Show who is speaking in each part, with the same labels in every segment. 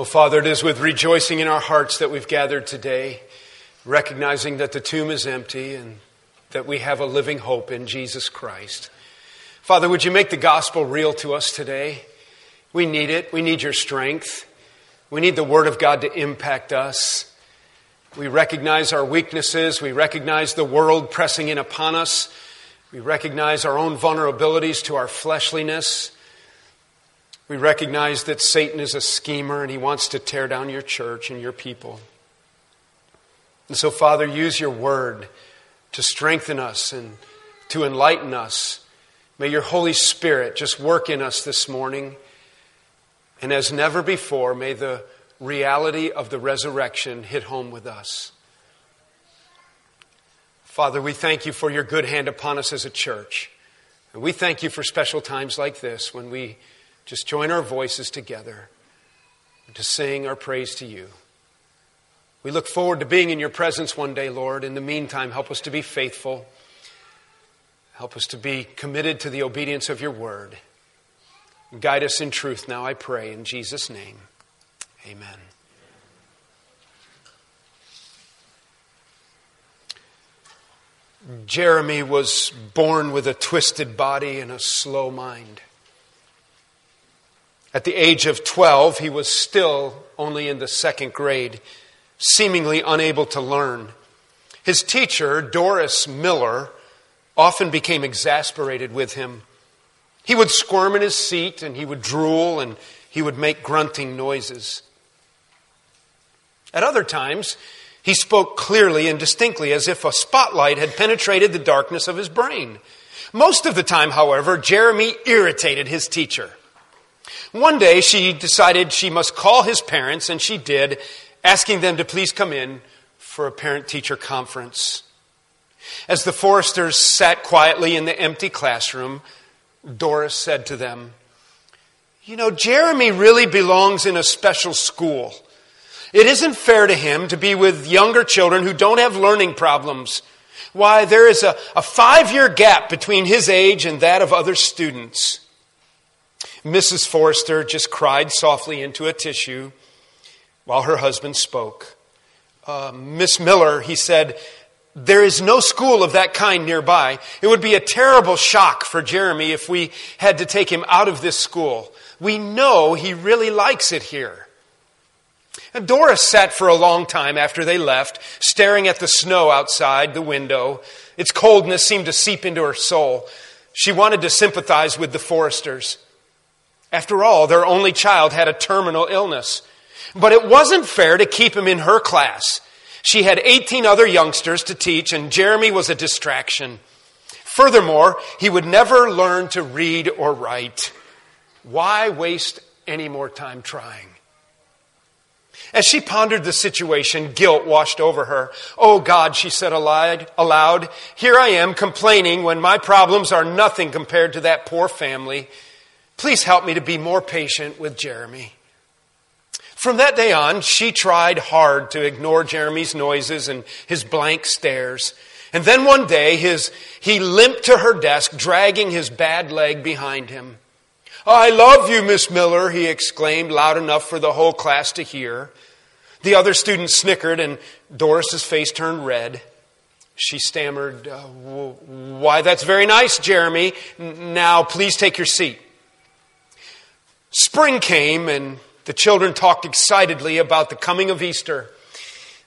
Speaker 1: Well, Father, it is with rejoicing in our hearts that we've gathered today, recognizing that the tomb is empty and that we have a living hope in Jesus Christ. Father, would you make the gospel real to us today? We need it. We need your strength. We need the Word of God to impact us. We recognize our weaknesses. We recognize the world pressing in upon us. We recognize our own vulnerabilities to our fleshliness. We recognize that Satan is a schemer and he wants to tear down your church and your people. And so, Father, use your word to strengthen us and to enlighten us. May your Holy Spirit just work in us this morning. And as never before, may the reality of the resurrection hit home with us. Father, we thank you for your good hand upon us as a church. And we thank you for special times like this when we just join our voices together to sing our praise to you. We look forward to being in your presence one day, Lord. In the meantime, help us to be faithful. Help us to be committed to the obedience of your word. Guide us in truth now, I pray, in Jesus' name. Amen. Jeremy was born with a twisted body and a slow mind. At the age of 12, he was still only in the second grade, seemingly unable to learn. His teacher, Doris Miller, often became exasperated with him. He would squirm in his seat and he would drool and he would make grunting noises. At other times, he spoke clearly and distinctly as if a spotlight had penetrated the darkness of his brain. Most of the time, however, Jeremy irritated his teacher. One day she decided she must call his parents, and she did, asking them to please come in for a parent teacher conference. As the Forresters sat quietly in the empty classroom, Doris said to them, You know, Jeremy really belongs in a special school. It isn't fair to him to be with younger children who don't have learning problems. Why, there is a, a five year gap between his age and that of other students. Mrs. Forrester just cried softly into a tissue while her husband spoke. Uh, Miss Miller, he said, there is no school of that kind nearby. It would be a terrible shock for Jeremy if we had to take him out of this school. We know he really likes it here. And Doris sat for a long time after they left, staring at the snow outside the window. Its coldness seemed to seep into her soul. She wanted to sympathize with the Forresters. After all, their only child had a terminal illness. But it wasn't fair to keep him in her class. She had 18 other youngsters to teach, and Jeremy was a distraction. Furthermore, he would never learn to read or write. Why waste any more time trying? As she pondered the situation, guilt washed over her. Oh God, she said aloud, here I am complaining when my problems are nothing compared to that poor family. Please help me to be more patient with Jeremy. From that day on, she tried hard to ignore Jeremy's noises and his blank stares. And then one day, his, he limped to her desk, dragging his bad leg behind him. I love you, Miss Miller, he exclaimed loud enough for the whole class to hear. The other students snickered, and Doris's face turned red. She stammered, uh, Why, that's very nice, Jeremy. Now, please take your seat. Spring came, and the children talked excitedly about the coming of Easter.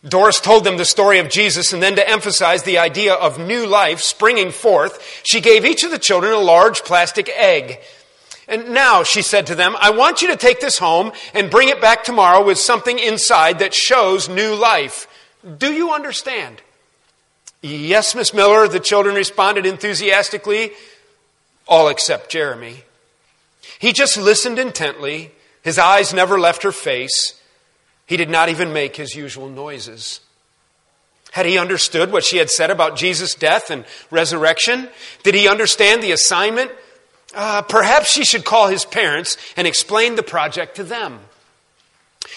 Speaker 1: Doris told them the story of Jesus, and then to emphasize the idea of new life springing forth, she gave each of the children a large plastic egg. And now, she said to them, I want you to take this home and bring it back tomorrow with something inside that shows new life. Do you understand? Yes, Miss Miller, the children responded enthusiastically, all except Jeremy. He just listened intently. His eyes never left her face. He did not even make his usual noises. Had he understood what she had said about Jesus' death and resurrection? Did he understand the assignment? Uh, perhaps she should call his parents and explain the project to them.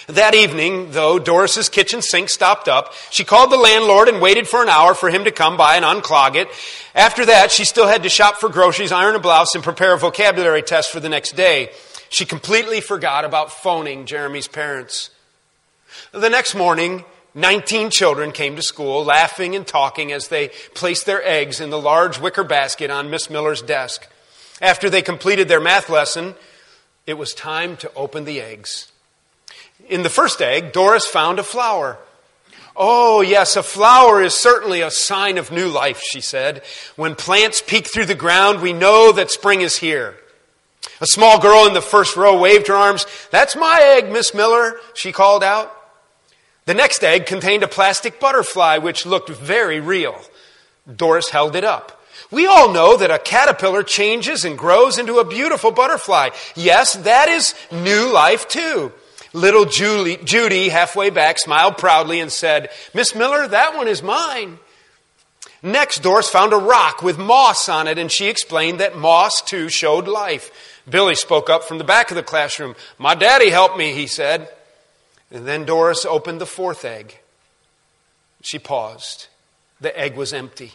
Speaker 1: That evening, though, Doris's kitchen sink stopped up. She called the landlord and waited for an hour for him to come by and unclog it. After that, she still had to shop for groceries, iron a blouse, and prepare a vocabulary test for the next day. she completely forgot about phoning Jeremy's parents. The next morning, 19 children came to school, laughing and talking as they placed their eggs in the large wicker basket on Miss Miller's desk. After they completed their math lesson, it was time to open the eggs. In the first egg, Doris found a flower. Oh, yes, a flower is certainly a sign of new life, she said. When plants peek through the ground, we know that spring is here. A small girl in the first row waved her arms. That's my egg, Miss Miller, she called out. The next egg contained a plastic butterfly which looked very real. Doris held it up. We all know that a caterpillar changes and grows into a beautiful butterfly. Yes, that is new life too. Little Julie, Judy, halfway back, smiled proudly and said, Miss Miller, that one is mine. Next, Doris found a rock with moss on it, and she explained that moss too showed life. Billy spoke up from the back of the classroom. My daddy helped me, he said. And then Doris opened the fourth egg. She paused. The egg was empty.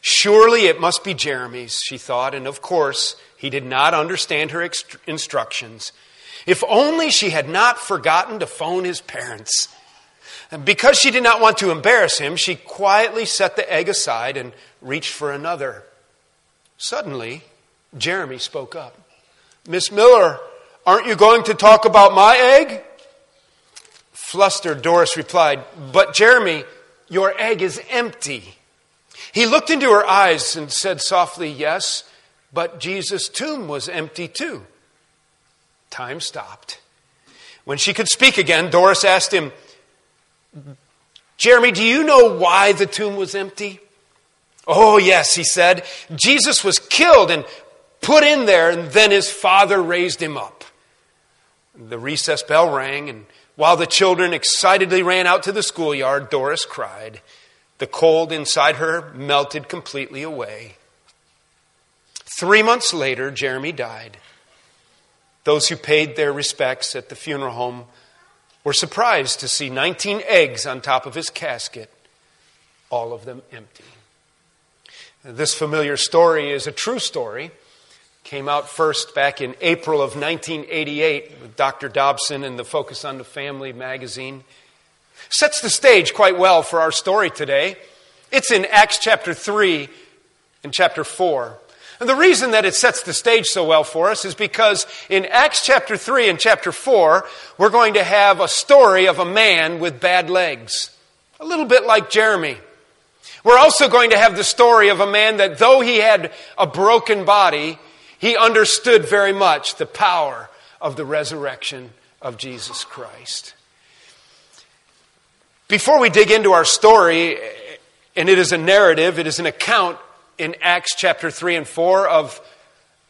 Speaker 1: Surely it must be Jeremy's, she thought, and of course, he did not understand her instructions. If only she had not forgotten to phone his parents. And because she did not want to embarrass him, she quietly set the egg aside and reached for another. Suddenly, Jeremy spoke up. Miss Miller, aren't you going to talk about my egg? Flustered, Doris replied, But Jeremy, your egg is empty. He looked into her eyes and said softly, Yes, but Jesus' tomb was empty too. Time stopped. When she could speak again, Doris asked him, Jeremy, do you know why the tomb was empty? Oh, yes, he said. Jesus was killed and put in there, and then his father raised him up. The recess bell rang, and while the children excitedly ran out to the schoolyard, Doris cried. The cold inside her melted completely away. Three months later, Jeremy died. Those who paid their respects at the funeral home were surprised to see 19 eggs on top of his casket, all of them empty. This familiar story is a true story came out first back in April of 1988 with Dr. Dobson and the Focus on the Family magazine. Sets the stage quite well for our story today. It's in Acts chapter 3 and chapter 4. And the reason that it sets the stage so well for us is because in Acts chapter 3 and chapter 4, we're going to have a story of a man with bad legs. A little bit like Jeremy. We're also going to have the story of a man that though he had a broken body, he understood very much the power of the resurrection of Jesus Christ. Before we dig into our story, and it is a narrative, it is an account in Acts chapter 3 and 4 of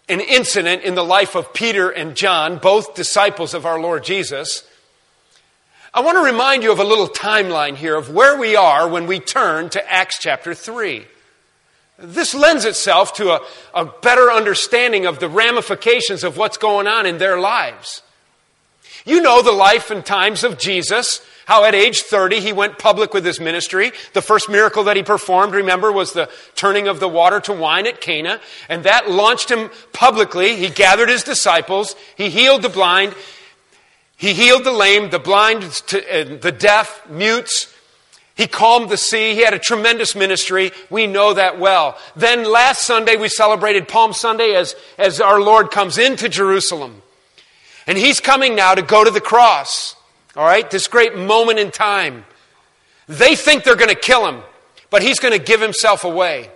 Speaker 1: an incident in the life of Peter and John, both disciples of our Lord Jesus. I want to remind you of a little timeline here of where we are when we turn to Acts chapter 3. This lends itself to a, a better understanding of the ramifications of what's going on in their lives. You know the life and times of Jesus, how at age 30 he went public with his ministry. The first miracle that he performed, remember, was the turning of the water to wine at Cana, and that launched him publicly. He gathered his disciples, he healed the blind, he healed the lame, the blind, uh, the deaf, mutes, he calmed the sea. He had a tremendous ministry. We know that well. Then last Sunday, we celebrated Palm Sunday as, as our Lord comes into Jerusalem. And he's coming now to go to the cross. All right? This great moment in time. They think they're going to kill him, but he's going to give himself away.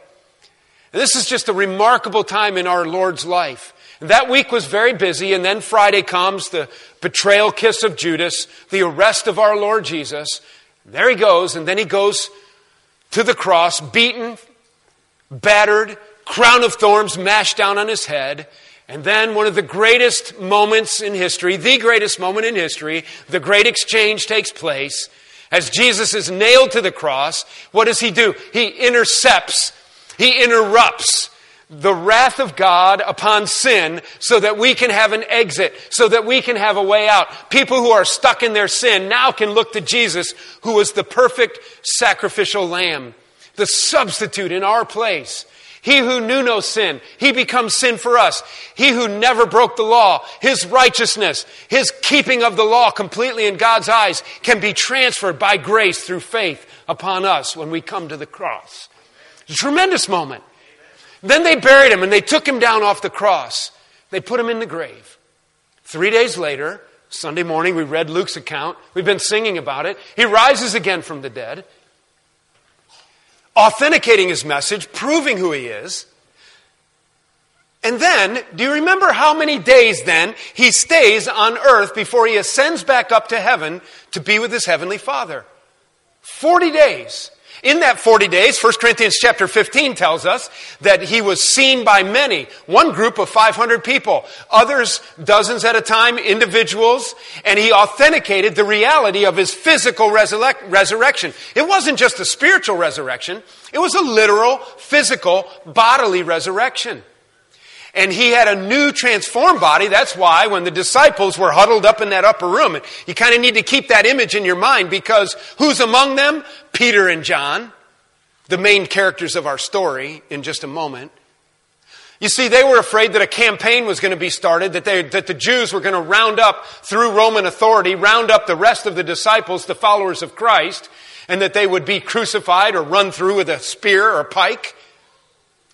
Speaker 1: And this is just a remarkable time in our Lord's life. And that week was very busy, and then Friday comes the betrayal kiss of Judas, the arrest of our Lord Jesus. There he goes, and then he goes to the cross, beaten, battered, crown of thorns mashed down on his head. And then one of the greatest moments in history, the greatest moment in history, the great exchange takes place. As Jesus is nailed to the cross, what does he do? He intercepts, he interrupts the wrath of God upon sin so that we can have an exit, so that we can have a way out. People who are stuck in their sin now can look to Jesus, who was the perfect sacrificial lamb, the substitute in our place. He who knew no sin, he becomes sin for us. He who never broke the law, his righteousness, his keeping of the law completely in God's eyes can be transferred by grace through faith upon us when we come to the cross. Tremendous moment. Then they buried him and they took him down off the cross. They put him in the grave. Three days later, Sunday morning, we read Luke's account. We've been singing about it. He rises again from the dead, authenticating his message, proving who he is. And then, do you remember how many days then he stays on earth before he ascends back up to heaven to be with his heavenly Father? 40 days. In that 40 days, 1 Corinthians chapter 15 tells us that he was seen by many. One group of 500 people, others dozens at a time, individuals, and he authenticated the reality of his physical resurrection. It wasn't just a spiritual resurrection, it was a literal, physical, bodily resurrection. And he had a new transformed body. That's why when the disciples were huddled up in that upper room, you kind of need to keep that image in your mind because who's among them? Peter and John, the main characters of our story in just a moment. You see, they were afraid that a campaign was going to be started, that, they, that the Jews were going to round up, through Roman authority, round up the rest of the disciples, the followers of Christ, and that they would be crucified or run through with a spear or pike.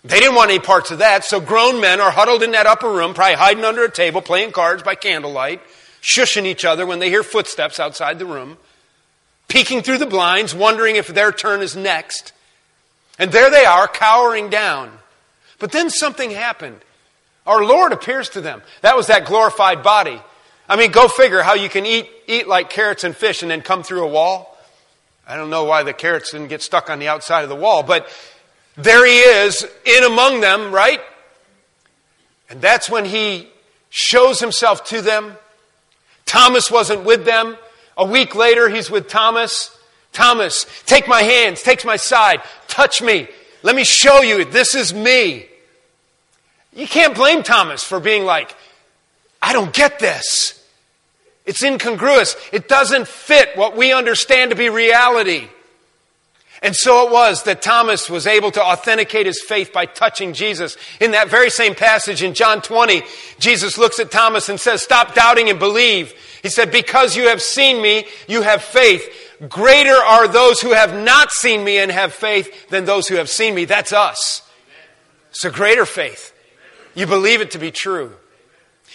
Speaker 1: They didn't want any parts of that, so grown men are huddled in that upper room, probably hiding under a table, playing cards by candlelight, shushing each other when they hear footsteps outside the room, peeking through the blinds, wondering if their turn is next. And there they are, cowering down. But then something happened. Our Lord appears to them. That was that glorified body. I mean, go figure how you can eat, eat like carrots and fish and then come through a wall. I don't know why the carrots didn't get stuck on the outside of the wall, but there he is in among them, right? And that's when he shows himself to them. Thomas wasn't with them. A week later, he's with Thomas. Thomas, take my hands, takes my side, touch me. Let me show you, this is me. You can't blame Thomas for being like, I don't get this. It's incongruous. It doesn't fit what we understand to be reality. And so it was that Thomas was able to authenticate his faith by touching Jesus. In that very same passage in John 20, Jesus looks at Thomas and says, Stop doubting and believe. He said, Because you have seen me, you have faith. Greater are those who have not seen me and have faith than those who have seen me. That's us. A greater faith. You believe it to be true.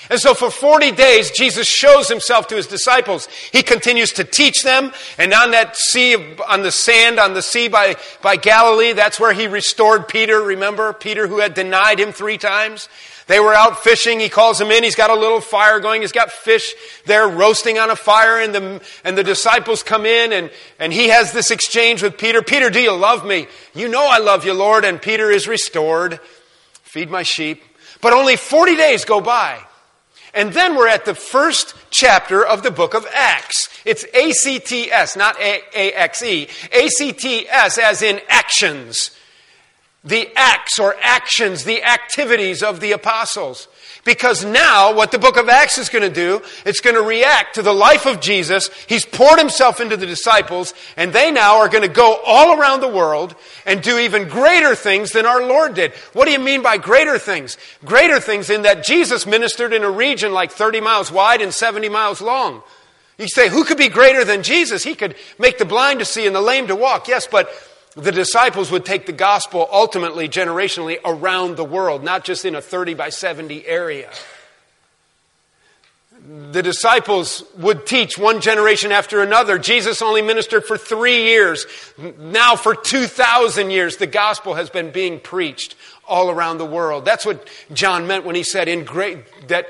Speaker 1: And so for 40 days, Jesus shows himself to his disciples. He continues to teach them. And on that sea, on the sand, on the sea by, by Galilee, that's where he restored Peter. Remember? Peter who had denied him three times. They were out fishing. He calls them in. He's got a little fire going. He's got fish there roasting on a fire. And the, and the disciples come in and, and he has this exchange with Peter. Peter, do you love me? You know I love you, Lord. And Peter is restored. Feed my sheep. But only 40 days go by. And then we're at the first chapter of the book of Acts. It's A-C-T-S, not A-A-X-E. A-C-T-S as in actions. The acts or actions, the activities of the apostles. Because now, what the book of Acts is going to do, it's going to react to the life of Jesus. He's poured himself into the disciples, and they now are going to go all around the world and do even greater things than our Lord did. What do you mean by greater things? Greater things in that Jesus ministered in a region like 30 miles wide and 70 miles long. You say, who could be greater than Jesus? He could make the blind to see and the lame to walk. Yes, but the disciples would take the gospel ultimately, generationally, around the world, not just in a 30 by 70 area. The disciples would teach one generation after another. Jesus only ministered for three years. Now, for 2,000 years, the gospel has been being preached all around the world. That's what John meant when he said, in great, that,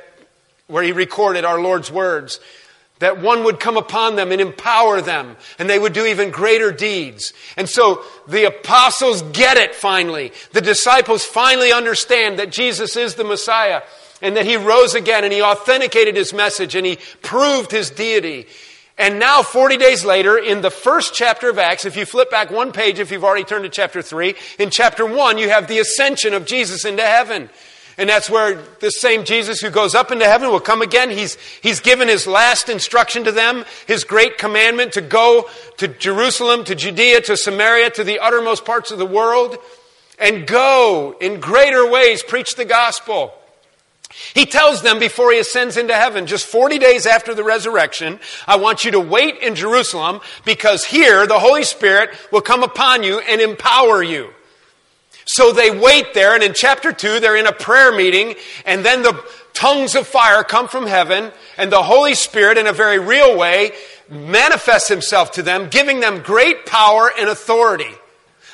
Speaker 1: where he recorded our Lord's words that one would come upon them and empower them, and they would do even greater deeds. And so the apostles get it finally. The disciples finally understand that Jesus is the Messiah and that he rose again and he authenticated his message and he proved his deity. And now, 40 days later, in the first chapter of Acts, if you flip back one page, if you've already turned to chapter 3, in chapter 1, you have the ascension of Jesus into heaven. And that's where this same Jesus who goes up into heaven will come again. He's, he's given his last instruction to them, his great commandment to go to Jerusalem, to Judea, to Samaria, to the uttermost parts of the world. and go in greater ways, preach the gospel. He tells them before he ascends into heaven, just 40 days after the resurrection, I want you to wait in Jerusalem because here the Holy Spirit will come upon you and empower you. So they wait there, and in chapter 2, they're in a prayer meeting, and then the tongues of fire come from heaven, and the Holy Spirit, in a very real way, manifests himself to them, giving them great power and authority.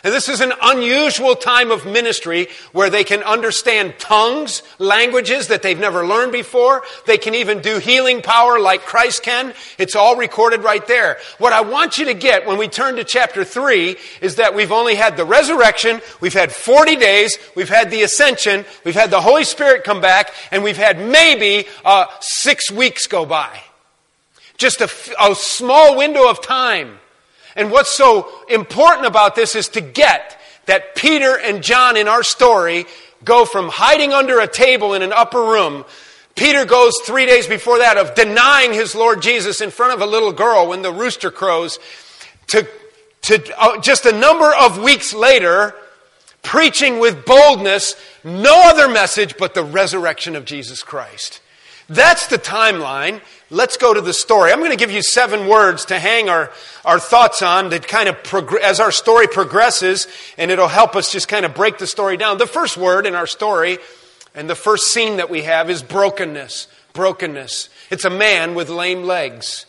Speaker 1: And this is an unusual time of ministry where they can understand tongues, languages that they've never learned before. They can even do healing power like Christ can. It's all recorded right there. What I want you to get when we turn to chapter 3 is that we've only had the resurrection, we've had 40 days, we've had the ascension, we've had the Holy Spirit come back, and we've had maybe uh, six weeks go by. Just a, a small window of time. And what's so important about this is to get that Peter and John in our story go from hiding under a table in an upper room. Peter goes three days before that of denying his Lord Jesus in front of a little girl when the rooster crows to, to uh, just a number of weeks later, preaching with boldness no other message but the resurrection of Jesus Christ. That's the timeline. Let's go to the story. I'm going to give you seven words to hang our, our thoughts on that kind of as our story progresses, and it'll help us just kind of break the story down. The first word in our story and the first scene that we have is brokenness. Brokenness. It's a man with lame legs.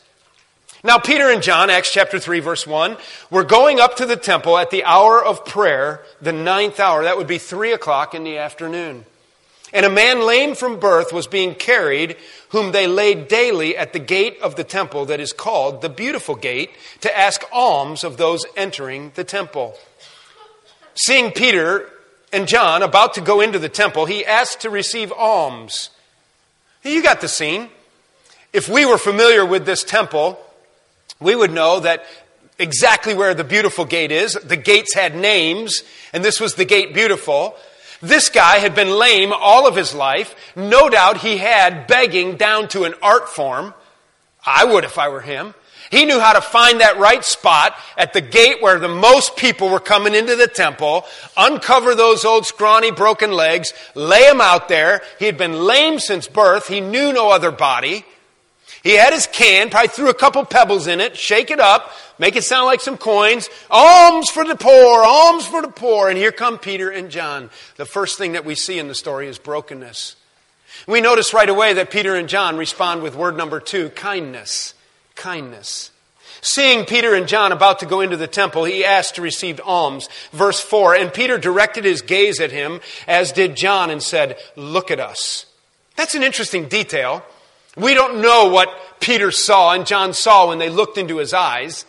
Speaker 1: Now, Peter and John, Acts chapter 3, verse 1, were going up to the temple at the hour of prayer, the ninth hour. That would be 3 o'clock in the afternoon. And a man lame from birth was being carried, whom they laid daily at the gate of the temple that is called the Beautiful Gate, to ask alms of those entering the temple. Seeing Peter and John about to go into the temple, he asked to receive alms. You got the scene. If we were familiar with this temple, we would know that exactly where the beautiful gate is. The gates had names, and this was the gate beautiful. This guy had been lame all of his life. No doubt he had begging down to an art form. I would if I were him. He knew how to find that right spot at the gate where the most people were coming into the temple, uncover those old scrawny broken legs, lay him out there. He had been lame since birth. He knew no other body. He had his can, probably threw a couple pebbles in it, shake it up, make it sound like some coins. Alms for the poor, alms for the poor. And here come Peter and John. The first thing that we see in the story is brokenness. We notice right away that Peter and John respond with word number two kindness. Kindness. Seeing Peter and John about to go into the temple, he asked to receive alms. Verse 4 And Peter directed his gaze at him, as did John, and said, Look at us. That's an interesting detail. We don't know what Peter saw and John saw when they looked into his eyes.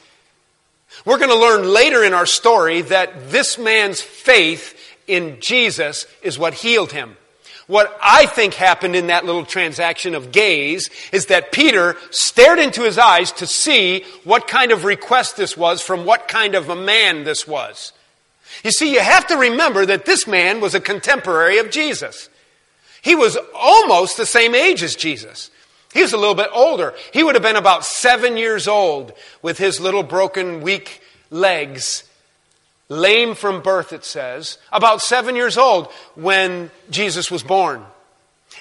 Speaker 1: We're going to learn later in our story that this man's faith in Jesus is what healed him. What I think happened in that little transaction of gaze is that Peter stared into his eyes to see what kind of request this was from what kind of a man this was. You see, you have to remember that this man was a contemporary of Jesus. He was almost the same age as Jesus. He was a little bit older. He would have been about seven years old with his little broken, weak legs, lame from birth, it says, about seven years old when Jesus was born.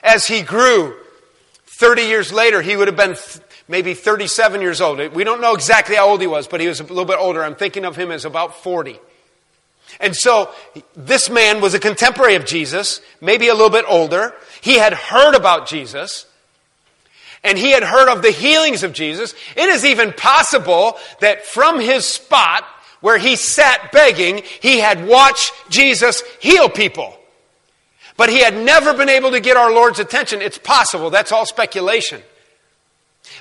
Speaker 1: As he grew, 30 years later, he would have been th- maybe 37 years old. We don't know exactly how old he was, but he was a little bit older. I'm thinking of him as about 40. And so this man was a contemporary of Jesus, maybe a little bit older. He had heard about Jesus and he had heard of the healings of Jesus. It is even possible that from his spot where he sat begging, he had watched Jesus heal people. But he had never been able to get our Lord's attention. It's possible. That's all speculation.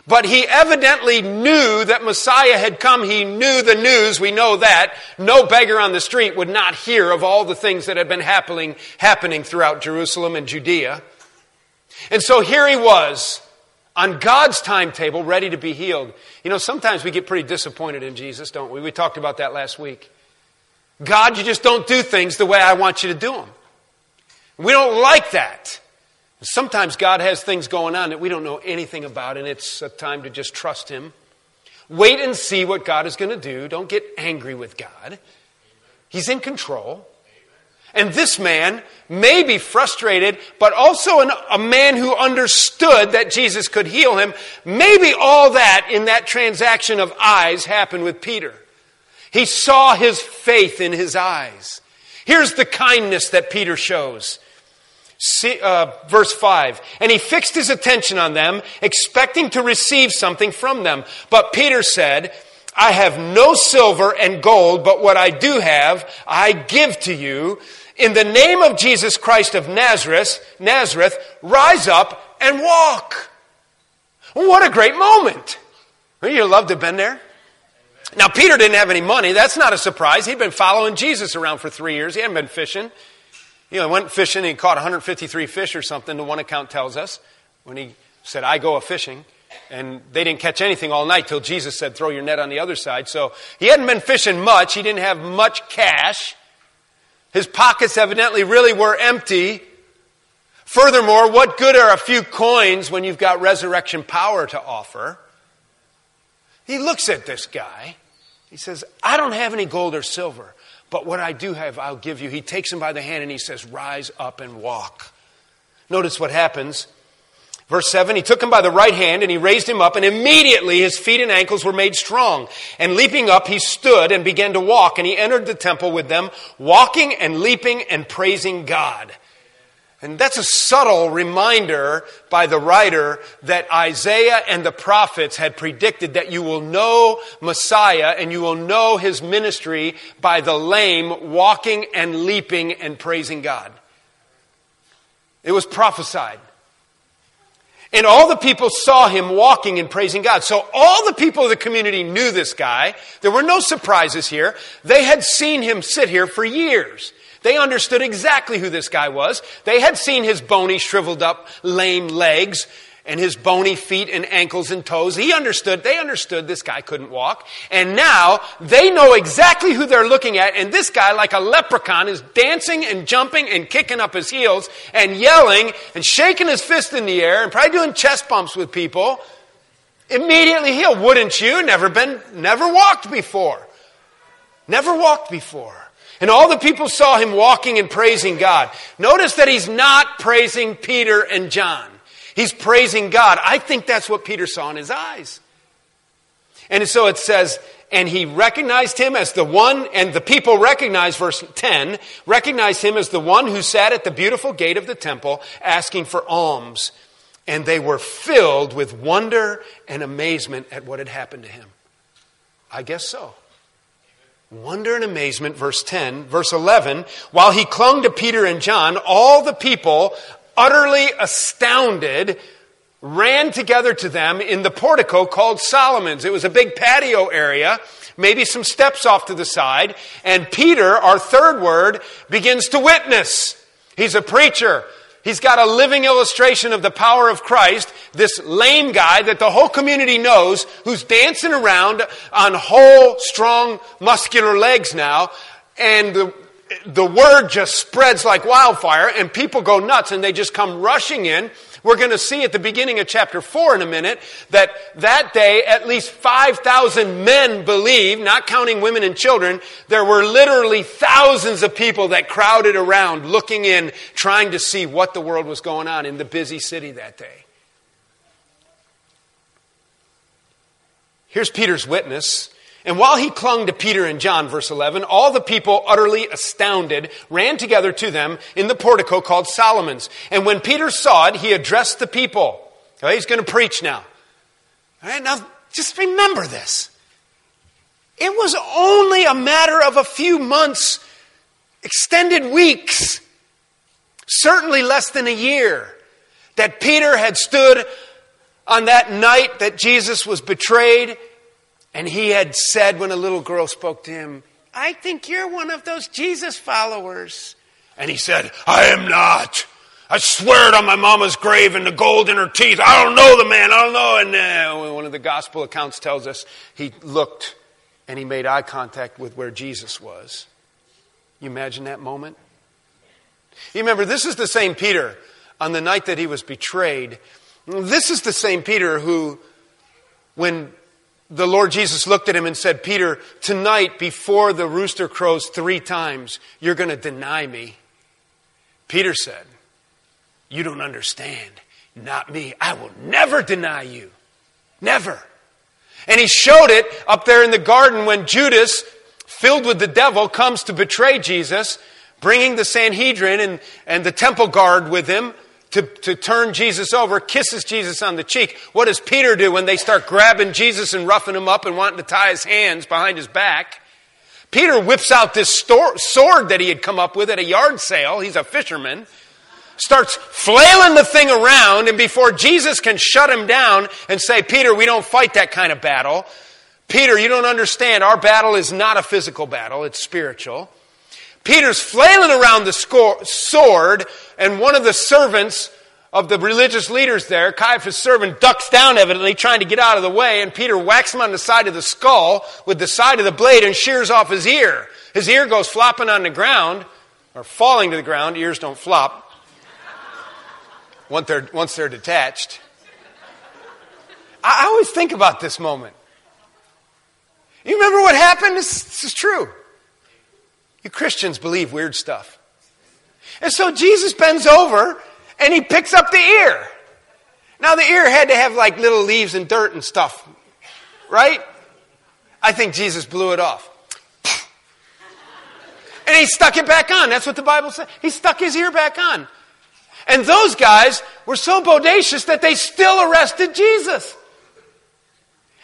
Speaker 1: But he evidently knew that Messiah had come. He knew the news. We know that. No beggar on the street would not hear of all the things that had been happening, happening throughout Jerusalem and Judea. And so here he was, on God's timetable, ready to be healed. You know, sometimes we get pretty disappointed in Jesus, don't we? We talked about that last week. God, you just don't do things the way I want you to do them. We don't like that. Sometimes God has things going on that we don't know anything about, and it's a time to just trust Him. Wait and see what God is going to do. Don't get angry with God. He's in control. And this man may be frustrated, but also an, a man who understood that Jesus could heal him. Maybe all that in that transaction of eyes happened with Peter. He saw his faith in his eyes. Here's the kindness that Peter shows. See, uh, verse 5. And he fixed his attention on them, expecting to receive something from them. But Peter said, I have no silver and gold, but what I do have, I give to you. In the name of Jesus Christ of Nazareth, Nazareth, rise up and walk. What a great moment. Wouldn't you love to have been there? Now, Peter didn't have any money. That's not a surprise. He'd been following Jesus around for three years. He hadn't been fishing. He went fishing and he caught 153 fish or something, the one account tells us, when he said, I go a fishing. And they didn't catch anything all night till Jesus said, throw your net on the other side. So he hadn't been fishing much. He didn't have much cash. His pockets evidently really were empty. Furthermore, what good are a few coins when you've got resurrection power to offer? He looks at this guy. He says, I don't have any gold or silver, but what I do have, I'll give you. He takes him by the hand and he says, Rise up and walk. Notice what happens. Verse 7 He took him by the right hand and he raised him up, and immediately his feet and ankles were made strong. And leaping up, he stood and began to walk, and he entered the temple with them, walking and leaping and praising God. And that's a subtle reminder by the writer that Isaiah and the prophets had predicted that you will know Messiah and you will know his ministry by the lame walking and leaping and praising God. It was prophesied. And all the people saw him walking and praising God. So all the people of the community knew this guy. There were no surprises here. They had seen him sit here for years. They understood exactly who this guy was. They had seen his bony, shriveled up, lame legs and his bony feet and ankles and toes. He understood, they understood this guy couldn't walk. And now they know exactly who they're looking at. And this guy, like a leprechaun, is dancing and jumping and kicking up his heels and yelling and shaking his fist in the air and probably doing chest bumps with people. Immediately healed. Wouldn't you? Never been, never walked before. Never walked before. And all the people saw him walking and praising God. Notice that he's not praising Peter and John. He's praising God. I think that's what Peter saw in his eyes. And so it says, and he recognized him as the one, and the people recognized, verse 10, recognized him as the one who sat at the beautiful gate of the temple asking for alms. And they were filled with wonder and amazement at what had happened to him. I guess so. Wonder and amazement, verse 10. Verse 11, while he clung to Peter and John, all the people, utterly astounded, ran together to them in the portico called Solomon's. It was a big patio area, maybe some steps off to the side, and Peter, our third word, begins to witness. He's a preacher. He's got a living illustration of the power of Christ, this lame guy that the whole community knows, who's dancing around on whole, strong, muscular legs now, and the, the word just spreads like wildfire, and people go nuts, and they just come rushing in. We're going to see at the beginning of chapter 4 in a minute that that day at least 5,000 men believed, not counting women and children. There were literally thousands of people that crowded around looking in, trying to see what the world was going on in the busy city that day. Here's Peter's witness. And while he clung to Peter and John, verse 11, all the people, utterly astounded, ran together to them in the portico called Solomon's. And when Peter saw it, he addressed the people. He's going to preach now. All right, now just remember this. It was only a matter of a few months, extended weeks, certainly less than a year, that Peter had stood on that night that Jesus was betrayed and he had said when a little girl spoke to him, I think you're one of those Jesus followers. And he said, I am not. I swear it on my mama's grave and the gold in her teeth. I don't know the man. I don't know. And uh, one of the gospel accounts tells us he looked and he made eye contact with where Jesus was. You imagine that moment? You remember, this is the same Peter on the night that he was betrayed. This is the same Peter who, when the Lord Jesus looked at him and said, Peter, tonight before the rooster crows three times, you're going to deny me. Peter said, You don't understand. Not me. I will never deny you. Never. And he showed it up there in the garden when Judas, filled with the devil, comes to betray Jesus, bringing the Sanhedrin and, and the temple guard with him to, to turn Jesus over, kisses Jesus on the cheek. What does Peter do when they start grabbing Jesus and roughing him up and wanting to tie his hands behind his back? Peter whips out this sword that he had come up with at a yard sale. He's a fisherman. Starts flailing the thing around, and before Jesus can shut him down and say, Peter, we don't fight that kind of battle. Peter, you don't understand. Our battle is not a physical battle, it's spiritual. Peter's flailing around the sword, and one of the servants of the religious leaders there, Caiaphas' servant, ducks down evidently, trying to get out of the way, and Peter whacks him on the side of the skull with the side of the blade and shears off his ear. His ear goes flopping on the ground, or falling to the ground. Ears don't flop once they're, once they're detached. I always think about this moment. You remember what happened? This, this is true. You Christians believe weird stuff. And so Jesus bends over and he picks up the ear. Now, the ear had to have like little leaves and dirt and stuff, right? I think Jesus blew it off. And he stuck it back on. That's what the Bible says. He stuck his ear back on. And those guys were so bodacious that they still arrested Jesus.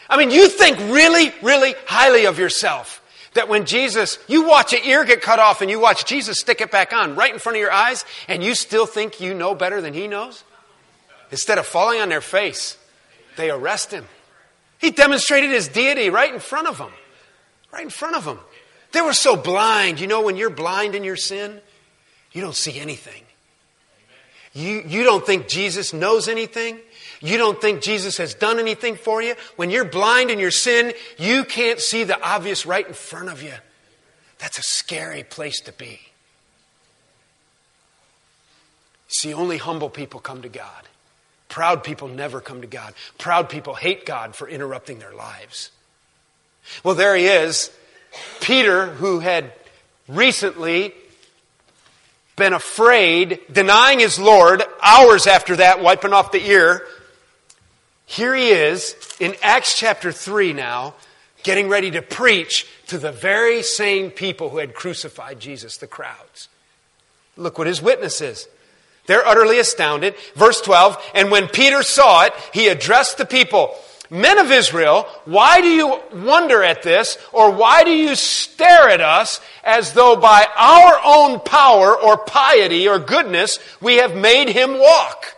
Speaker 1: I mean, you think really, really highly of yourself. That when Jesus, you watch an ear get cut off and you watch Jesus stick it back on right in front of your eyes, and you still think you know better than he knows? Instead of falling on their face, they arrest him. He demonstrated his deity right in front of them. Right in front of them. They were so blind. You know, when you're blind in your sin, you don't see anything. You, you don't think Jesus knows anything. You don't think Jesus has done anything for you. When you're blind in your sin, you can't see the obvious right in front of you. That's a scary place to be. See, only humble people come to God. Proud people never come to God. Proud people hate God for interrupting their lives. Well, there he is. Peter, who had recently been afraid, denying his Lord, hours after that, wiping off the ear, here he is in Acts chapter 3 now, getting ready to preach to the very same people who had crucified Jesus, the crowds. Look what his witness is. They're utterly astounded. Verse 12, and when Peter saw it, he addressed the people. Men of Israel, why do you wonder at this, or why do you stare at us as though by our own power or piety or goodness we have made him walk?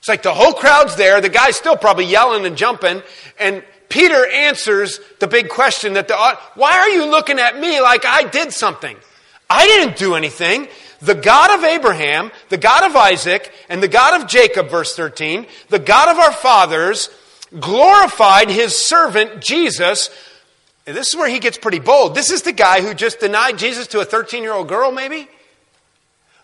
Speaker 1: It's like the whole crowd's there. The guy's still probably yelling and jumping. And Peter answers the big question that the, why are you looking at me like I did something? I didn't do anything. The God of Abraham, the God of Isaac, and the God of Jacob, verse 13, the God of our fathers, glorified his servant Jesus. And this is where he gets pretty bold. This is the guy who just denied Jesus to a 13 year old girl, maybe?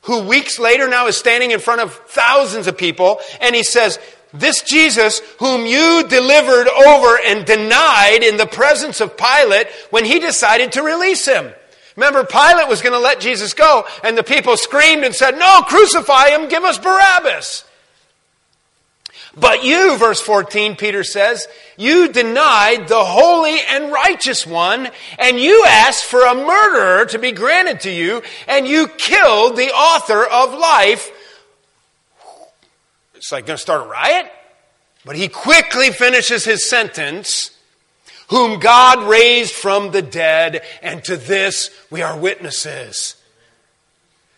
Speaker 1: Who weeks later now is standing in front of thousands of people, and he says, This Jesus, whom you delivered over and denied in the presence of Pilate when he decided to release him. Remember, Pilate was going to let Jesus go, and the people screamed and said, No, crucify him, give us Barabbas. But you, verse 14, Peter says, you denied the holy and righteous one, and you asked for a murderer to be granted to you, and you killed the author of life. It's like going to start a riot? But he quickly finishes his sentence, whom God raised from the dead, and to this we are witnesses.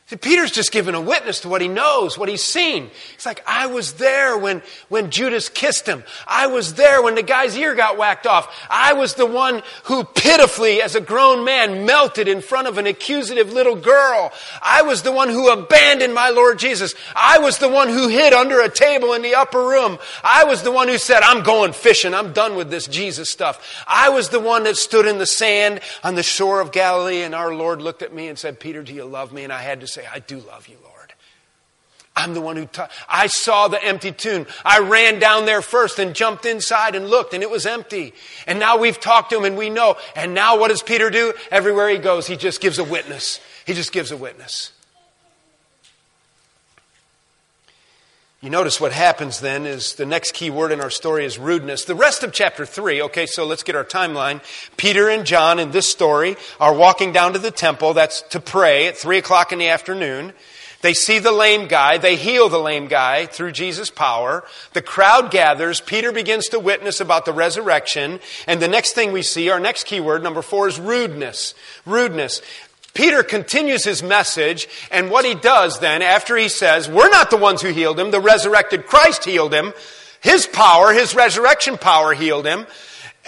Speaker 1: See, Peter's just giving a witness to what he knows, what he's seen. He's like, I was there when, when Judas kissed him. I was there when the guy's ear got whacked off. I was the one who pitifully, as a grown man, melted in front of an accusative little girl. I was the one who abandoned my Lord Jesus. I was the one who hid under a table in the upper room. I was the one who said, I'm going fishing. I'm done with this Jesus stuff. I was the one that stood in the sand on the shore of Galilee and our Lord looked at me and said, Peter, do you love me? And I had to say, say, I do love you, Lord. I'm the one who, I saw the empty tomb. I ran down there first and jumped inside and looked and it was empty. And now we've talked to him and we know. And now what does Peter do? Everywhere he goes, he just gives a witness. He just gives a witness. You notice what happens then is the next key word in our story is rudeness. The rest of chapter 3, okay, so let's get our timeline. Peter and John in this story are walking down to the temple. That's to pray at 3 o'clock in the afternoon. They see the lame guy. They heal the lame guy through Jesus' power. The crowd gathers. Peter begins to witness about the resurrection. And the next thing we see, our next key word, number four, is rudeness. Rudeness. Peter continues his message, and what he does then, after he says, We're not the ones who healed him, the resurrected Christ healed him, his power, his resurrection power healed him.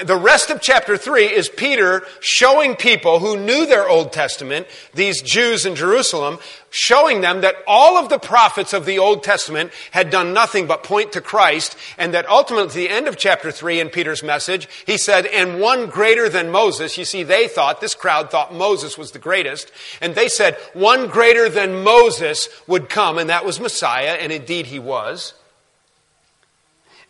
Speaker 1: The rest of chapter 3 is Peter showing people who knew their Old Testament, these Jews in Jerusalem, showing them that all of the prophets of the Old Testament had done nothing but point to Christ, and that ultimately at the end of chapter 3 in Peter's message, he said, and one greater than Moses, you see, they thought, this crowd thought Moses was the greatest, and they said, one greater than Moses would come, and that was Messiah, and indeed he was.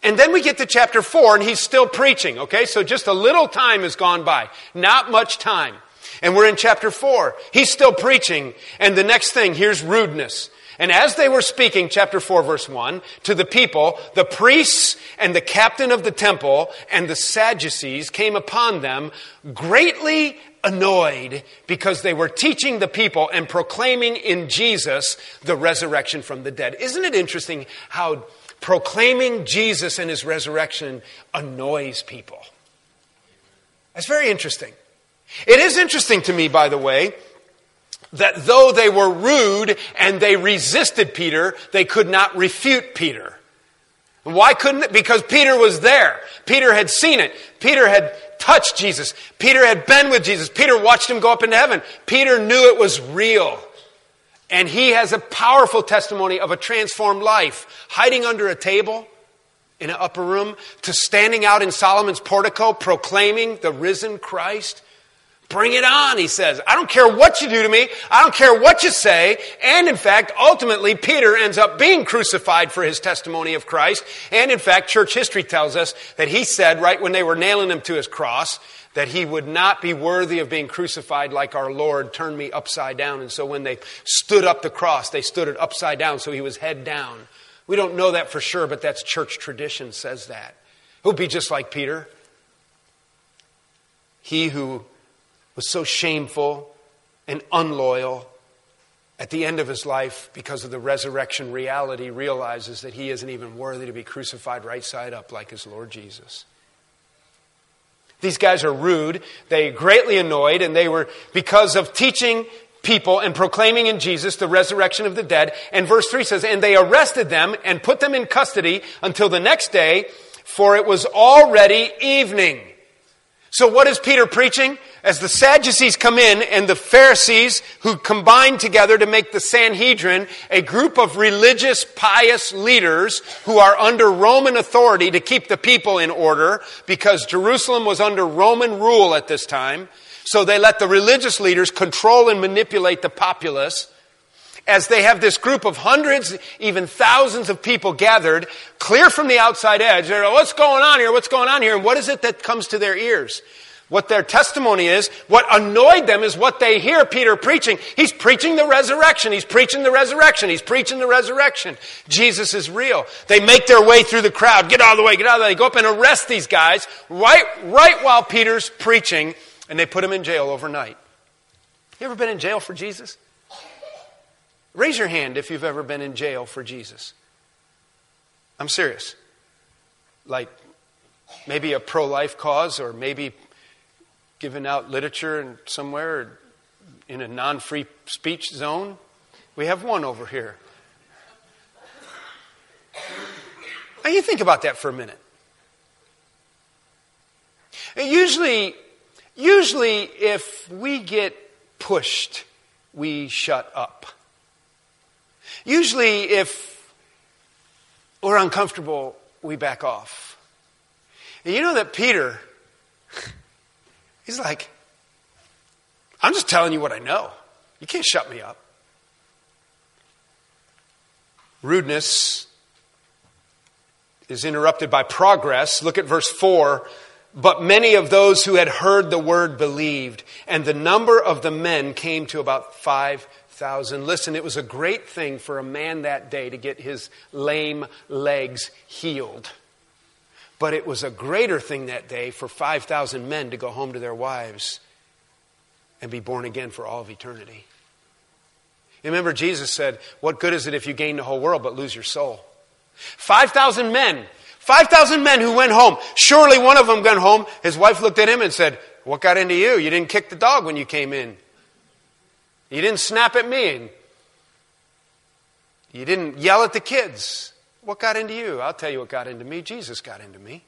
Speaker 1: And then we get to chapter 4 and he's still preaching, okay? So just a little time has gone by. Not much time. And we're in chapter 4. He's still preaching. And the next thing, here's rudeness. And as they were speaking, chapter 4, verse 1, to the people, the priests and the captain of the temple and the Sadducees came upon them greatly annoyed because they were teaching the people and proclaiming in Jesus the resurrection from the dead. Isn't it interesting how proclaiming Jesus and his resurrection annoys people. That's very interesting. It is interesting to me, by the way, that though they were rude and they resisted Peter, they could not refute Peter. Why couldn't it? Because Peter was there. Peter had seen it. Peter had touched Jesus. Peter had been with Jesus. Peter watched him go up into heaven. Peter knew it was real. And he has a powerful testimony of a transformed life, hiding under a table in an upper room to standing out in Solomon's portico proclaiming the risen Christ. Bring it on, he says. I don't care what you do to me. I don't care what you say. And in fact, ultimately, Peter ends up being crucified for his testimony of Christ. And in fact, church history tells us that he said right when they were nailing him to his cross, that he would not be worthy of being crucified like our Lord turned me upside down. And so when they stood up the cross, they stood it upside down, so he was head down. We don't know that for sure, but that's church tradition says that. He'll be just like Peter. He who was so shameful and unloyal at the end of his life, because of the resurrection reality, realizes that he isn't even worthy to be crucified right side up like his Lord Jesus. These guys are rude. They greatly annoyed, and they were because of teaching people and proclaiming in Jesus the resurrection of the dead. And verse 3 says, And they arrested them and put them in custody until the next day, for it was already evening. So what is Peter preaching? As the Sadducees come in and the Pharisees who combine together to make the Sanhedrin a group of religious, pious leaders who are under Roman authority to keep the people in order because Jerusalem was under Roman rule at this time. So they let the religious leaders control and manipulate the populace as they have this group of hundreds, even thousands of people gathered, clear from the outside edge. They're, like, what's going on here? What's going on here? And what is it that comes to their ears? What their testimony is, what annoyed them is what they hear Peter preaching. He's preaching the resurrection. He's preaching the resurrection. He's preaching the resurrection. Jesus is real. They make their way through the crowd. Get out of the way. Get out of the way. They go up and arrest these guys right, right while Peter's preaching and they put him in jail overnight. You ever been in jail for Jesus? Raise your hand if you've ever been in jail for Jesus. I'm serious. Like maybe a pro life cause or maybe giving out literature in somewhere in a non free speech zone. We have one over here. Now you think about that for a minute. usually, usually if we get pushed, we shut up. Usually if we're uncomfortable, we back off. And you know that Peter He's like, I'm just telling you what I know. You can't shut me up. Rudeness is interrupted by progress. Look at verse 4. But many of those who had heard the word believed, and the number of the men came to about 5,000. 5,000. Listen, it was a great thing for a man that day to get his lame legs healed. But it was a greater thing that day for 5,000 men to go home to their wives and be born again for all of eternity. Remember, Jesus said, What good is it if you gain the whole world but lose your soul? 5,000 men, 5,000 men who went home. Surely one of them went home. His wife looked at him and said, What got into you? You didn't kick the dog when you came in. You didn't snap at me. And You didn't yell at the kids. What got into you? I'll tell you what got into me. Jesus got into me.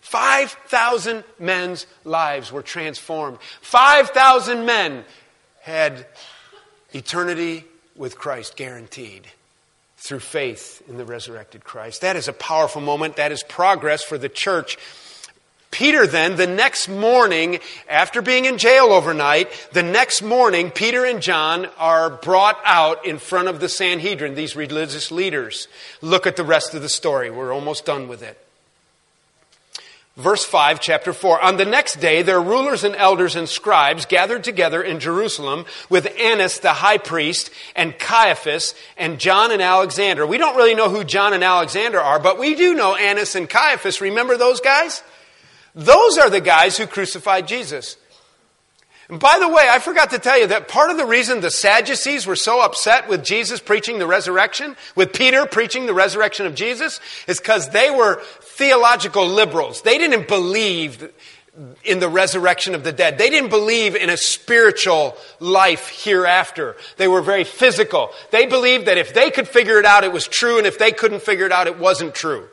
Speaker 1: 5,000 men's lives were transformed. 5,000 men had eternity with Christ guaranteed through faith in the resurrected Christ. That is a powerful moment. That is progress for the church. Peter then, the next morning, after being in jail overnight, the next morning, Peter and John are brought out in front of the Sanhedrin, these religious leaders. Look at the rest of the story. We're almost done with it. Verse 5, chapter 4. On the next day, their rulers and elders and scribes gathered together in Jerusalem with Annas the high priest and Caiaphas and John and Alexander. We don't really know who John and Alexander are, but we do know Annas and Caiaphas. Remember those guys? Those are the guys who crucified Jesus. And by the way, I forgot to tell you that part of the reason the Sadducees were so upset with Jesus preaching the resurrection, with Peter preaching the resurrection of Jesus, is because they were theological liberals. They didn't believe in the resurrection of the dead. They didn't believe in a spiritual life hereafter. They were very physical. They believed that if they could figure it out, it was true, and if they couldn't figure it out, it wasn't true.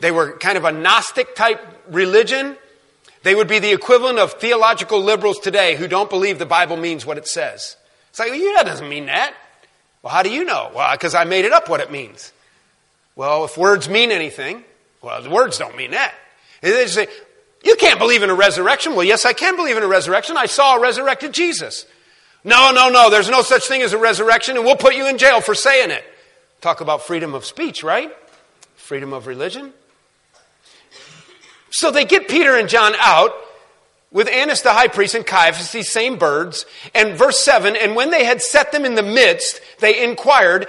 Speaker 1: They were kind of a Gnostic type religion. They would be the equivalent of theological liberals today who don't believe the Bible means what it says. It's like, well, yeah, that doesn't mean that. Well, how do you know? Well, because I made it up what it means. Well, if words mean anything, well, the words don't mean that. They say, you can't believe in a resurrection. Well, yes, I can believe in a resurrection. I saw a resurrected Jesus. No, no, no, there's no such thing as a resurrection, and we'll put you in jail for saying it. Talk about freedom of speech, right? Freedom of religion. So they get Peter and John out with Annas the high priest and Caiaphas, these same birds. And verse 7 And when they had set them in the midst, they inquired,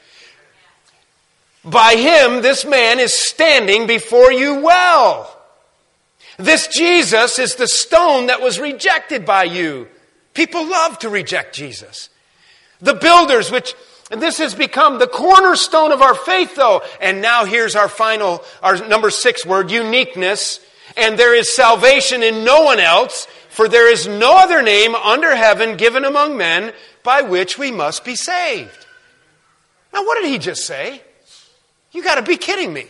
Speaker 1: By him, this man is standing before you well. This Jesus is the stone that was rejected by you. People love to reject Jesus. The builders, which and this has become the cornerstone of our faith, though. And now here's our final, our number six word, uniqueness. And there is salvation in no one else, for there is no other name under heaven given among men by which we must be saved. Now, what did he just say? You got to be kidding me.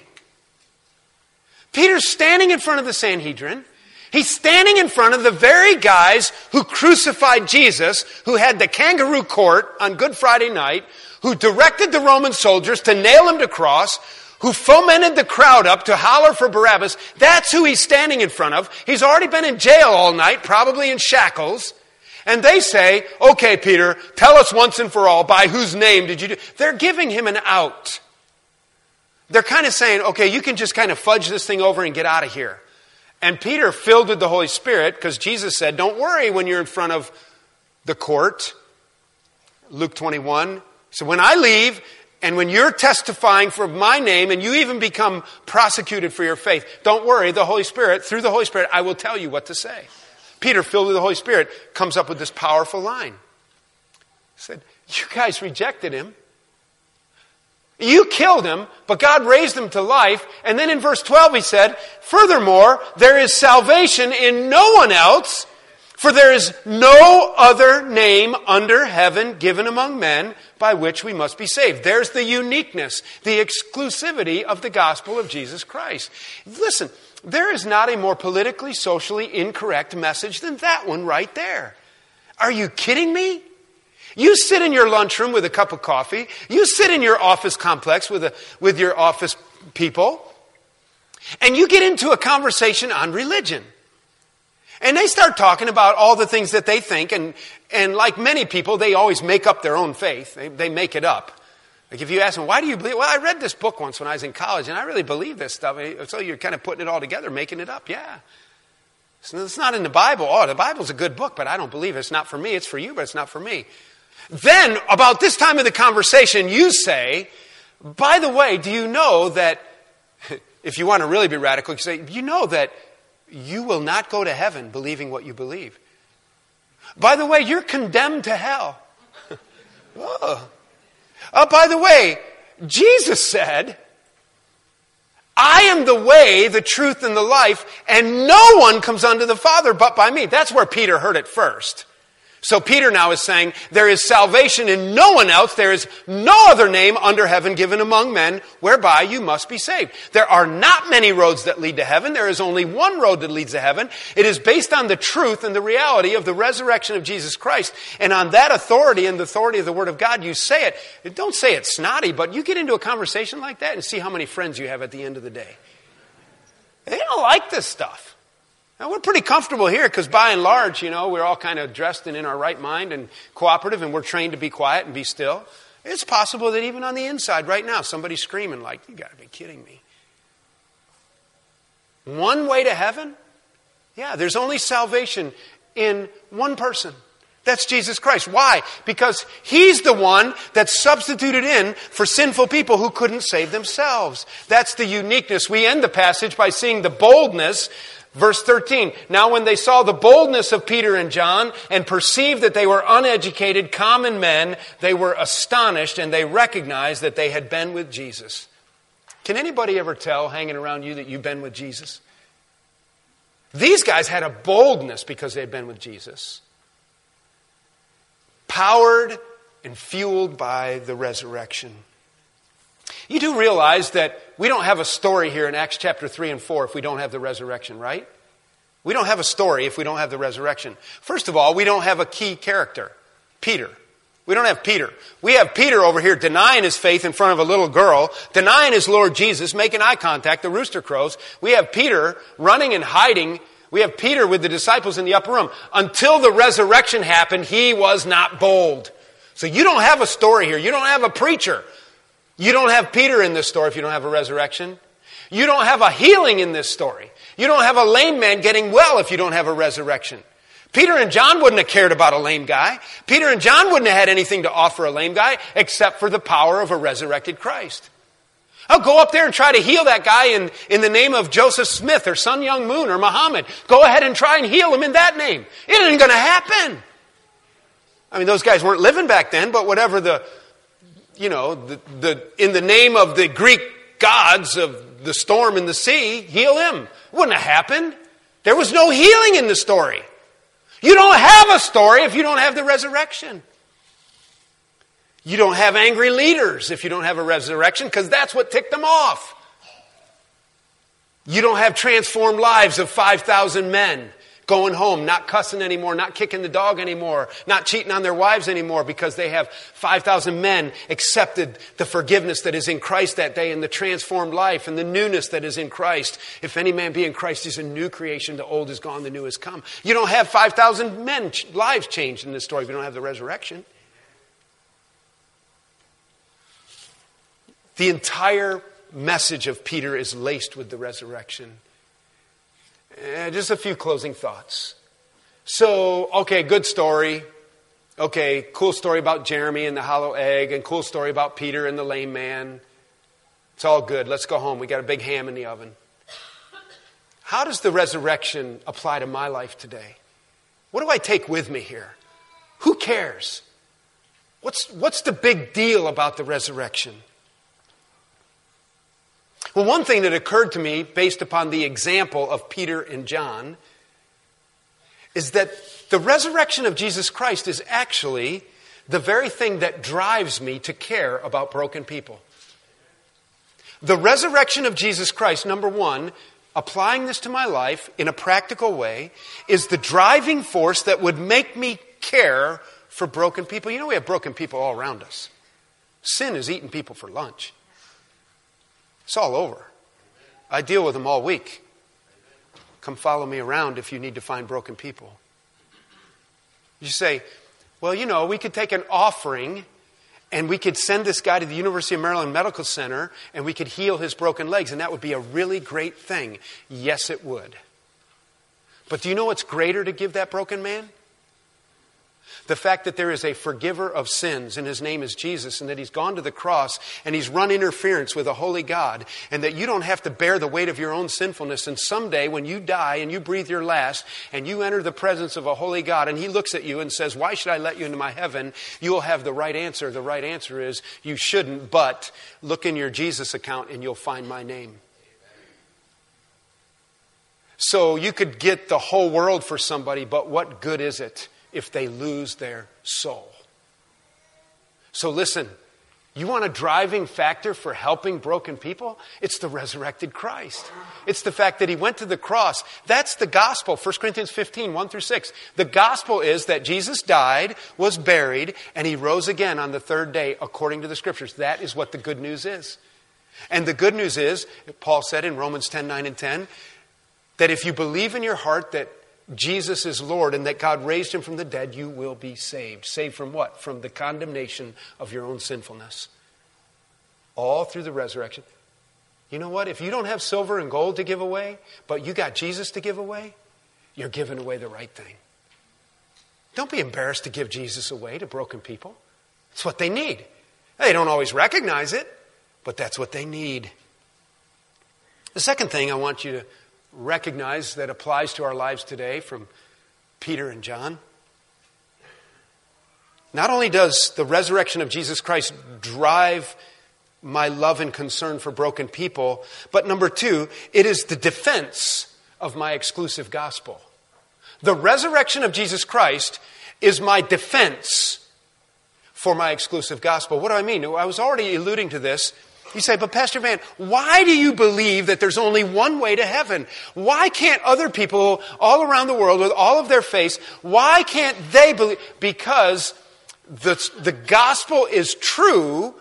Speaker 1: Peter's standing in front of the Sanhedrin. He's standing in front of the very guys who crucified Jesus, who had the kangaroo court on Good Friday night, who directed the Roman soldiers to nail him to cross, who fomented the crowd up to holler for Barabbas. That's who he's standing in front of. He's already been in jail all night, probably in shackles. And they say, okay, Peter, tell us once and for all, by whose name did you do? They're giving him an out. They're kind of saying, okay, you can just kind of fudge this thing over and get out of here. And Peter, filled with the Holy Spirit, because Jesus said, don't worry when you're in front of the court. Luke 21. So when I leave, and when you're testifying for my name, and you even become prosecuted for your faith, don't worry, the Holy Spirit, through the Holy Spirit, I will tell you what to say. Peter, filled with the Holy Spirit, comes up with this powerful line. He said, You guys rejected him. You killed him, but God raised him to life. And then in verse 12 he said, Furthermore, there is salvation in no one else, for there is no other name under heaven given among men by which we must be saved. There's the uniqueness, the exclusivity of the gospel of Jesus Christ. Listen, there is not a more politically, socially incorrect message than that one right there. Are you kidding me? You sit in your lunchroom with a cup of coffee. You sit in your office complex with, a, with your office people. And you get into a conversation on religion. And they start talking about all the things that they think. And, and like many people, they always make up their own faith. They, they make it up. Like if you ask them, why do you believe? Well, I read this book once when I was in college and I really believe this stuff. Eh, so you're kind of putting it all together, making it up. Yeah. It's not in the Bible. Oh, the Bible's a good book, but I don't believe it. It's not for me. It's for you, but it's not for me. Then, about this time of the conversation, you say, by the way, do you know that, if you want to really be radical, you say, you know that you will not go to heaven believing what you believe. By the way, you're condemned to hell. oh. oh, by the way, Jesus said, I am the way, the truth, and the life, and no one comes unto the Father but by me. That's where Peter heard it first. So Peter now is saying, there is salvation in no one else. There is no other name under heaven given among men whereby you must be saved. There are not many roads that lead to heaven. There is only one road that leads to heaven. It is based on the truth and the reality of the resurrection of Jesus Christ. And on that authority and the authority of the Word of God, you say it. Don't say it snotty, but you get into a conversation like that and see how many friends you have at the end of the day. They don't like this stuff. We're pretty comfortable here because by and large, you know, we're all kind of dressed and in our right mind and cooperative and we're trained to be quiet and be still. It's possible that even on the inside right now, somebody's screaming like, you gotta be kidding me. One way to heaven? Yeah, there's only salvation in one person. That's Jesus Christ. Why? Because He's the one that substituted in for sinful people who couldn't save themselves. That's the uniqueness. We end the passage by seeing the boldness Verse 13, now when they saw the boldness of Peter and John and perceived that they were uneducated, common men, they were astonished and they recognized that they had been with Jesus. Can anybody ever tell hanging around you that you've been with Jesus? These guys had a boldness because they had been with Jesus. Powered and fueled by the resurrection. You do realize that we don't have a story here in Acts chapter 3 and 4 if we don't have the resurrection, right? We don't have a story if we don't have the resurrection. First of all, we don't have a key character Peter. We don't have Peter. We have Peter over here denying his faith in front of a little girl, denying his Lord Jesus, making eye contact, the rooster crows. We have Peter running and hiding. We have Peter with the disciples in the upper room. Until the resurrection happened, he was not bold. So you don't have a story here. You don't have a preacher. You don't have Peter in this story if you don't have a resurrection. You don't have a healing in this story. You don't have a lame man getting well if you don't have a resurrection. Peter and John wouldn't have cared about a lame guy. Peter and John wouldn't have had anything to offer a lame guy except for the power of a resurrected Christ. I'll go up there and try to heal that guy in, in the name of Joseph Smith or Sun Myung Moon or Muhammad. Go ahead and try and heal him in that name. It isn't going to happen. I mean, those guys weren't living back then, but whatever the, you know, the, the, in the name of the Greek gods of the storm in the sea, heal him. Wouldn't have happened. There was no healing in the story. You don't have a story if you don't have the resurrection. You don't have angry leaders if you don't have a resurrection because that's what ticked them off. You don't have transformed lives of 5,000 men going home, not cussing anymore, not kicking the dog anymore, not cheating on their wives anymore because they have 5,000 men accepted the forgiveness that is in Christ that day and the transformed life and the newness that is in Christ. If any man be in Christ, he's a new creation. The old is gone, the new has come. You don't have 5,000 men lives changed in this story if you don't have the resurrection. The entire message of Peter is laced with the resurrection. Eh, just a few closing thoughts. So, okay, good story. Okay, cool story about Jeremy and the hollow egg, and cool story about Peter and the lame man. It's all good. Let's go home. We got a big ham in the oven. How does the resurrection apply to my life today? What do I take with me here? Who cares? What's, what's the big deal about the resurrection? Well, one thing that occurred to me based upon the example of Peter and John is that the resurrection of Jesus Christ is actually the very thing that drives me to care about broken people. The resurrection of Jesus Christ, number one, applying this to my life in a practical way, is the driving force that would make me care for broken people. You know, we have broken people all around us. Sin is eating people for lunch. It's all over. I deal with them all week. Come follow me around if you need to find broken people. You say, well, you know, we could take an offering and we could send this guy to the University of Maryland Medical Center and we could heal his broken legs, and that would be a really great thing. Yes, it would. But do you know what's greater to give that broken man? The fact that there is a forgiver of sins and his name is Jesus and that he's gone to the cross and he's run interference with a holy God and that you don't have to bear the weight of your own sinfulness. And someday when you die and you breathe your last and you enter the presence of a holy God and he looks at you and says, Why should I let you into my heaven? You'll have the right answer. The right answer is, You shouldn't, but look in your Jesus account and you'll find my name. So you could get the whole world for somebody, but what good is it? If they lose their soul. So listen, you want a driving factor for helping broken people? It's the resurrected Christ. It's the fact that he went to the cross. That's the gospel. 1 Corinthians 15, 1 through 6. The gospel is that Jesus died, was buried, and he rose again on the third day according to the scriptures. That is what the good news is. And the good news is, Paul said in Romans 10, 9 and 10, that if you believe in your heart that Jesus is Lord and that God raised him from the dead, you will be saved. Saved from what? From the condemnation of your own sinfulness. All through the resurrection. You know what? If you don't have silver and gold to give away, but you got Jesus to give away, you're giving away the right thing. Don't be embarrassed to give Jesus away to broken people. It's what they need. They don't always recognize it, but that's what they need. The second thing I want you to recognize that applies to our lives today from Peter and John. Not only does the resurrection of Jesus Christ drive my love and concern for broken people, but number two, it is the defense of my exclusive gospel. The resurrection of Jesus Christ is my defense for my exclusive gospel. What do I mean? I was already alluding to this you say, but Pastor Van, why do you believe that there's only one way to heaven? Why can't other people all around the world with all of their faith, why can't they believe? Because the, the gospel is true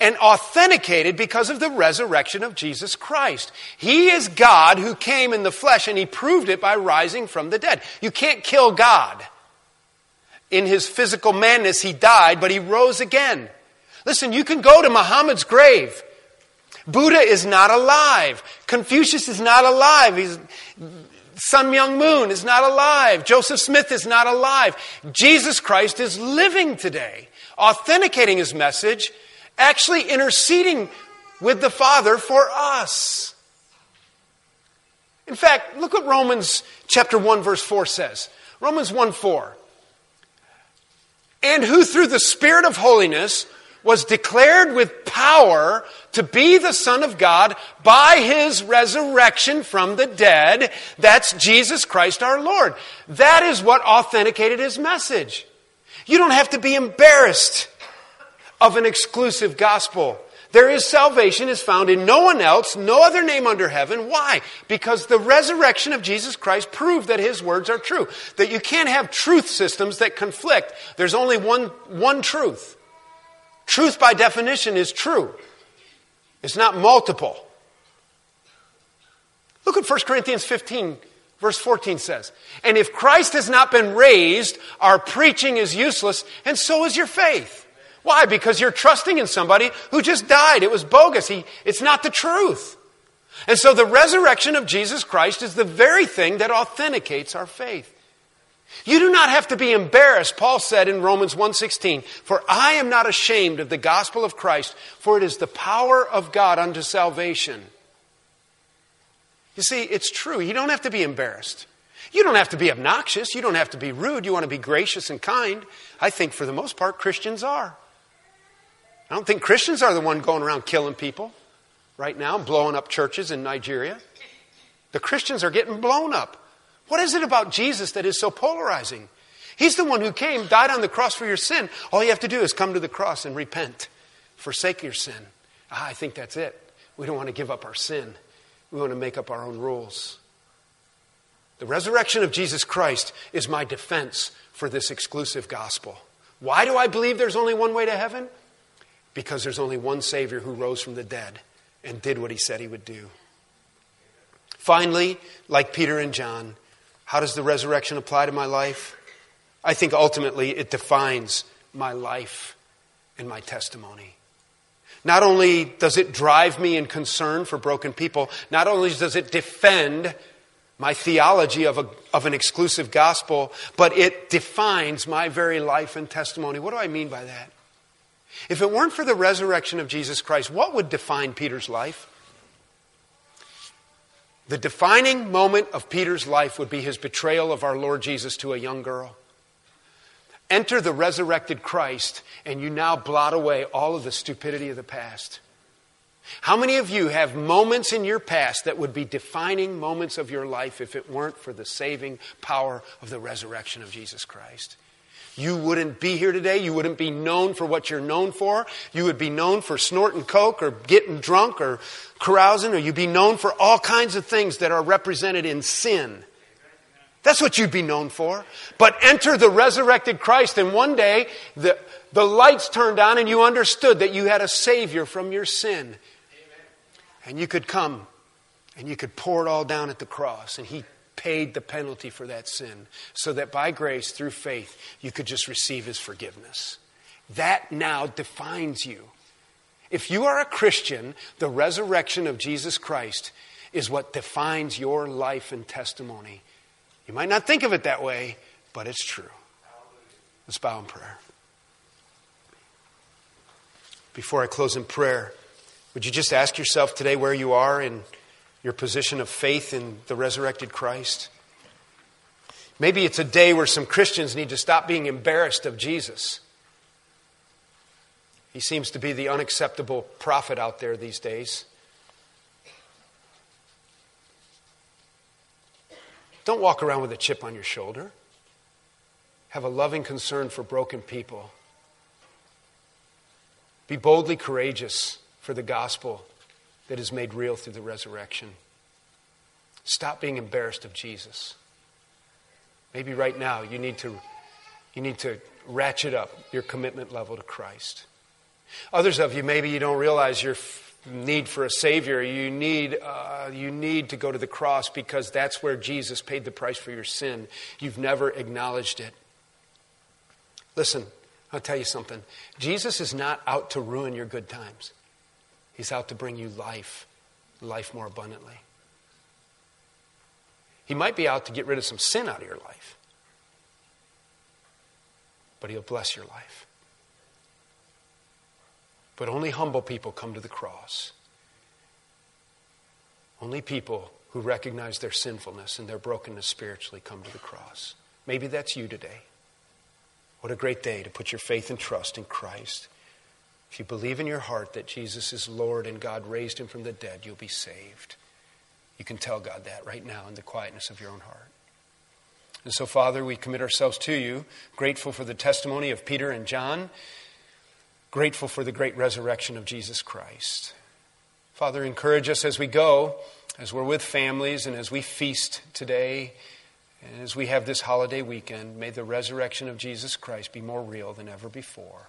Speaker 1: and authenticated because of the resurrection of Jesus Christ. He is God who came in the flesh and he proved it by rising from the dead. You can't kill God. In his physical madness, he died, but he rose again. Listen, you can go to Muhammad's grave Buddha is not alive. Confucius is not alive. He's, Sun Myung Moon is not alive. Joseph Smith is not alive. Jesus Christ is living today, authenticating his message, actually interceding with the Father for us. In fact, look what Romans chapter 1 verse 4 says. Romans 1 4. And who through the Spirit of holiness was declared with power to be the Son of God by his resurrection from the dead. That's Jesus Christ our Lord. That is what authenticated his message. You don't have to be embarrassed of an exclusive gospel. There is salvation is found in no one else, no other name under heaven. Why? Because the resurrection of Jesus Christ proved that his words are true. That you can't have truth systems that conflict. There's only one, one truth. Truth, by definition, is true, it's not multiple. Look at 1 Corinthians 15, verse 14 says. And if Christ has not been raised, our preaching is useless, and so is your faith. Why? Because you're trusting in somebody who just died. It was bogus. He, it's not the truth. And so the resurrection of Jesus Christ is the very thing that authenticates our faith. You do not have to be embarrassed, Paul said in Romans 1:16, for I am not ashamed of the gospel of Christ, for it is the power of God unto salvation. You see, it's true. You don't have to be embarrassed. You don't have to be obnoxious. You don't have to be rude. You want to be gracious and kind. I think for the most part Christians are. I don't think Christians are the one going around killing people right now, blowing up churches in Nigeria. The Christians are getting blown up. What is it about Jesus that is so polarizing? He's the one who came, died on the cross for your sin. All you have to do is come to the cross and repent, forsake your sin. Ah, I think that's it. We don't want to give up our sin, we want to make up our own rules. The resurrection of Jesus Christ is my defense for this exclusive gospel. Why do I believe there's only one way to heaven? Because there's only one Savior who rose from the dead and did what he said he would do. Finally, like Peter and John, how does the resurrection apply to my life? I think ultimately it defines my life and my testimony. Not only does it drive me in concern for broken people, not only does it defend my theology of, a, of an exclusive gospel, but it defines my very life and testimony. What do I mean by that? If it weren't for the resurrection of Jesus Christ, what would define Peter's life? The defining moment of Peter's life would be his betrayal of our Lord Jesus to a young girl. Enter the resurrected Christ, and you now blot away all of the stupidity of the past. How many of you have moments in your past that would be defining moments of your life if it weren't for the saving power of the resurrection of Jesus Christ? You wouldn't be here today. You wouldn't be known for what you're known for. You would be known for snorting coke or getting drunk or carousing, or you'd be known for all kinds of things that are represented in sin. That's what you'd be known for. But enter the resurrected Christ, and one day the, the lights turned on and you understood that you had a Savior from your sin. And you could come and you could pour it all down at the cross, and He paid the penalty for that sin so that by grace, through faith, you could just receive His forgiveness. That now defines you. If you are a Christian, the resurrection of Jesus Christ is what defines your life and testimony. You might not think of it that way, but it's true. Let's bow in prayer. Before I close in prayer, would you just ask yourself today where you are in your position of faith in the resurrected Christ? Maybe it's a day where some Christians need to stop being embarrassed of Jesus. He seems to be the unacceptable prophet out there these days. Don't walk around with a chip on your shoulder. Have a loving concern for broken people. Be boldly courageous for the gospel that is made real through the resurrection. Stop being embarrassed of Jesus. Maybe right now you need to, you need to ratchet up your commitment level to Christ. Others of you, maybe you don't realize you're need for a Savior. You need, uh, you need to go to the cross because that's where Jesus paid the price for your sin. You've never acknowledged it. Listen, I'll tell you something. Jesus is not out to ruin your good times, He's out to bring you life, life more abundantly. He might be out to get rid of some sin out of your life, but He'll bless your life. But only humble people come to the cross. Only people who recognize their sinfulness and their brokenness spiritually come to the cross. Maybe that's you today. What a great day to put your faith and trust in Christ. If you believe in your heart that Jesus is Lord and God raised him from the dead, you'll be saved. You can tell God that right now in the quietness of your own heart. And so, Father, we commit ourselves to you, grateful for the testimony of Peter and John grateful for the great resurrection of Jesus Christ. Father, encourage us as we go, as we're with families, and as we feast today, and as we have this holiday weekend. May the resurrection of Jesus Christ be more real than ever before.